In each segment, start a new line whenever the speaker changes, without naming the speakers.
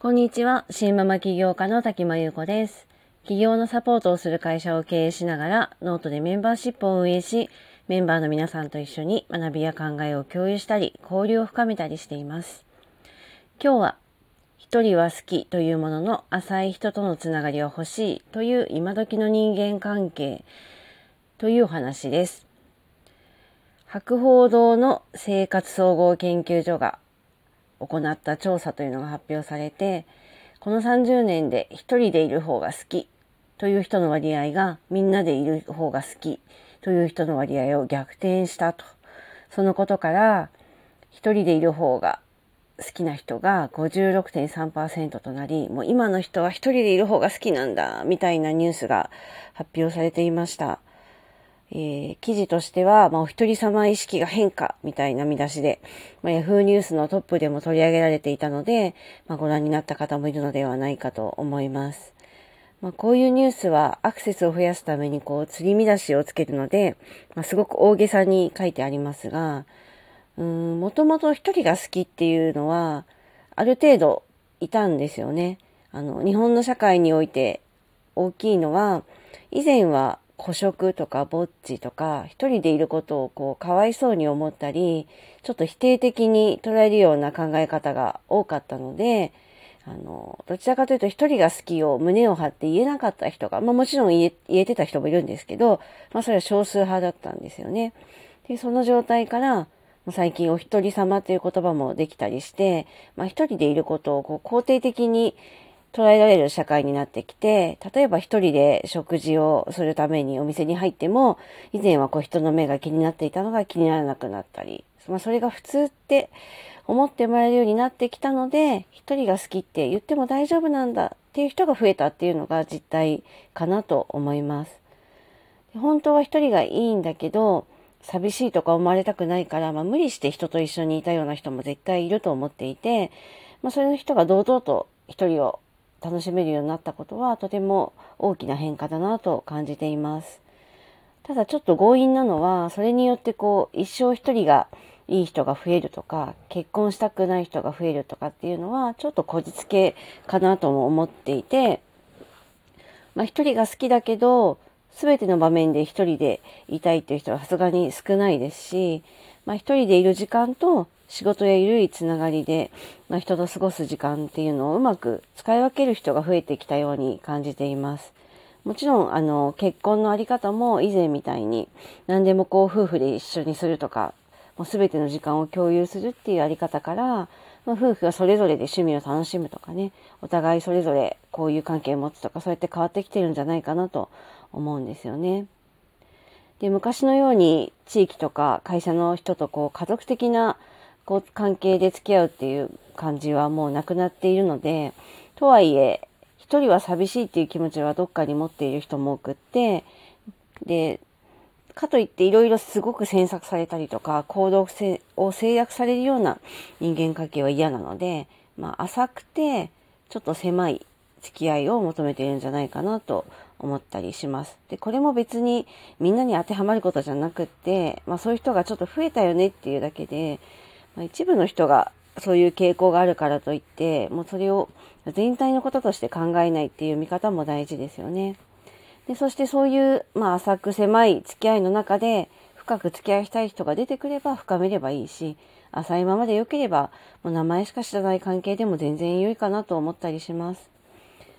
こんにちは。新ママ起業家の滝間優子です。起業のサポートをする会社を経営しながら、ノートでメンバーシップを運営し、メンバーの皆さんと一緒に学びや考えを共有したり、交流を深めたりしています。今日は、一人は好きというものの浅い人とのつながりは欲しいという今時の人間関係というお話です。博報堂の生活総合研究所が行った調査というのが発表されて、この30年で一人でいる方が好きという人の割合がみんなでいる方が好きという人の割合を逆転したと。そのことから一人でいる方が好きな人が56.3%となり、もう今の人は一人でいる方が好きなんだみたいなニュースが発表されていました。えー、記事としては、まあ、お一人様意識が変化みたいな見出しで、まあ、ヤフーニュースのトップでも取り上げられていたので、まあ、ご覧になった方もいるのではないかと思います。まあ、こういうニュースはアクセスを増やすためにこう、釣り見出しをつけるので、まあ、すごく大げさに書いてありますが、うん、もともと一人が好きっていうのは、ある程度いたんですよね。あの、日本の社会において大きいのは、以前は孤食とかぼっちとか、一人でいることをこう、かわいそうに思ったり、ちょっと否定的に捉えるような考え方が多かったので、あの、どちらかというと一人が好きを胸を張って言えなかった人が、まあもちろん言えてた人もいるんですけど、まあそれは少数派だったんですよね。で、その状態から、最近お一人様という言葉もできたりして、まあ一人でいることをこう肯定的に捉えられる社会になってきて、例えば一人で食事をするためにお店に入っても、以前はこう人の目が気になっていたのが気にならなくなったり、まあそれが普通って思ってもらえるようになってきたので、一人が好きって言っても大丈夫なんだっていう人が増えたっていうのが実態かなと思います。本当は一人がいいんだけど、寂しいとか思われたくないから、まあ無理して人と一緒にいたような人も絶対いると思っていて、まあそれの人が堂々と一人を楽しめるようになったことはとても大きな変化だなと感じています。ただちょっと強引なのは、それによってこう、一生一人がいい人が増えるとか、結婚したくない人が増えるとかっていうのは、ちょっとこじつけかなとも思っていて、まあ一人が好きだけど、すべての場面で一人でいたいっていう人はさすがに少ないですし、まあ一人でいる時間と仕事や緩いつながりで、まあ、人と過ごす時間っていうのをうまく使い分ける人が増えてきたように感じています。もちろん、あの、結婚のあり方も以前みたいに何でもこう夫婦で一緒にするとか、もう全ての時間を共有するっていうあり方から、まあ、夫婦がそれぞれで趣味を楽しむとかね、お互いそれぞれこういう関係を持つとか、そうやって変わってきてるんじゃないかなと思うんですよね。で、昔のように地域とか会社の人とこう家族的なこう関係で付き合うっていう感じはもうなくなっているので、とはいえ、一人は寂しいっていう気持ちはどっかに持っている人も多くって、で、かといっていろいろすごく詮索されたりとか、行動を制約されるような人間関係は嫌なので、まあ浅くて、ちょっと狭い付き合いを求めているんじゃないかなと思ったりします。で、これも別にみんなに当てはまることじゃなくって、まあそういう人がちょっと増えたよねっていうだけで、まあ、一部の人がそういう傾向があるからといって、もうそれを全体のこととして考えないっていう見方も大事ですよね。で、そしてそういう、まあ浅く狭い付き合いの中で、深く付き合いしたい人が出てくれば深めればいいし、浅いままで良ければ、もう名前しか知らない関係でも全然良いかなと思ったりします。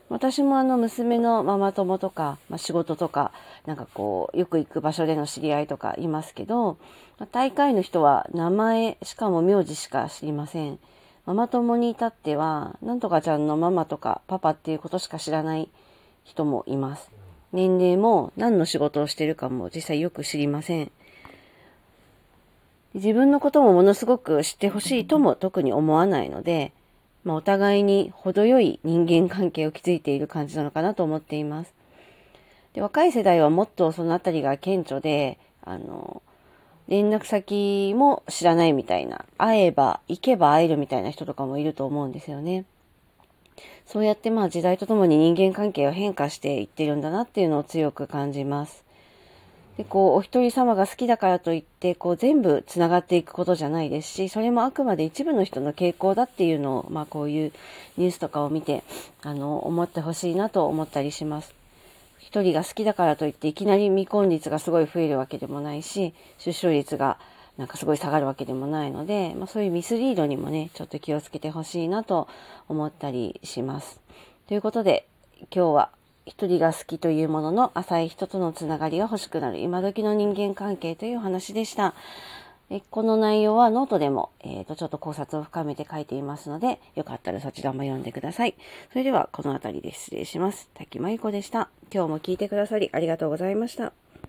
私もあの娘のママ友とか、まあ、仕事とか、なんかこう、よく行く場所での知り合いとかいますけど、まあ、大会の人は名前、しかも名字しか知りません。ママ友に至っては、なんとかちゃんのママとかパパっていうことしか知らない人もいます。年齢も何の仕事をしてるかも実際よく知りません。自分のこともものすごく知ってほしいとも特に思わないので、まあ、お互いに程よい人間関係を築いている感じなのかなと思っています。で若い世代はもっとそのあたりが顕著で、あの、連絡先も知らないみたいな、会えば、行けば会えるみたいな人とかもいると思うんですよね。そうやってまあ時代とともに人間関係は変化していってるんだなっていうのを強く感じます。で、こう、お一人様が好きだからといって、こう、全部繋がっていくことじゃないですし、それもあくまで一部の人の傾向だっていうのを、まあ、こういうニュースとかを見て、あの、思ってほしいなと思ったりします。一人が好きだからといって、いきなり未婚率がすごい増えるわけでもないし、出生率がなんかすごい下がるわけでもないので、まあ、そういうミスリードにもね、ちょっと気をつけてほしいなと思ったりします。ということで、今日は一人が好きというものの浅い人とのつながりが欲しくなる今時の人間関係という話でした。えこの内容はノートでも、えー、とちょっと考察を深めて書いていますので、よかったらそちらも読んでください。それではこの辺りで失礼します。滝真由子でした。今日も聞いてくださりありがとうございました。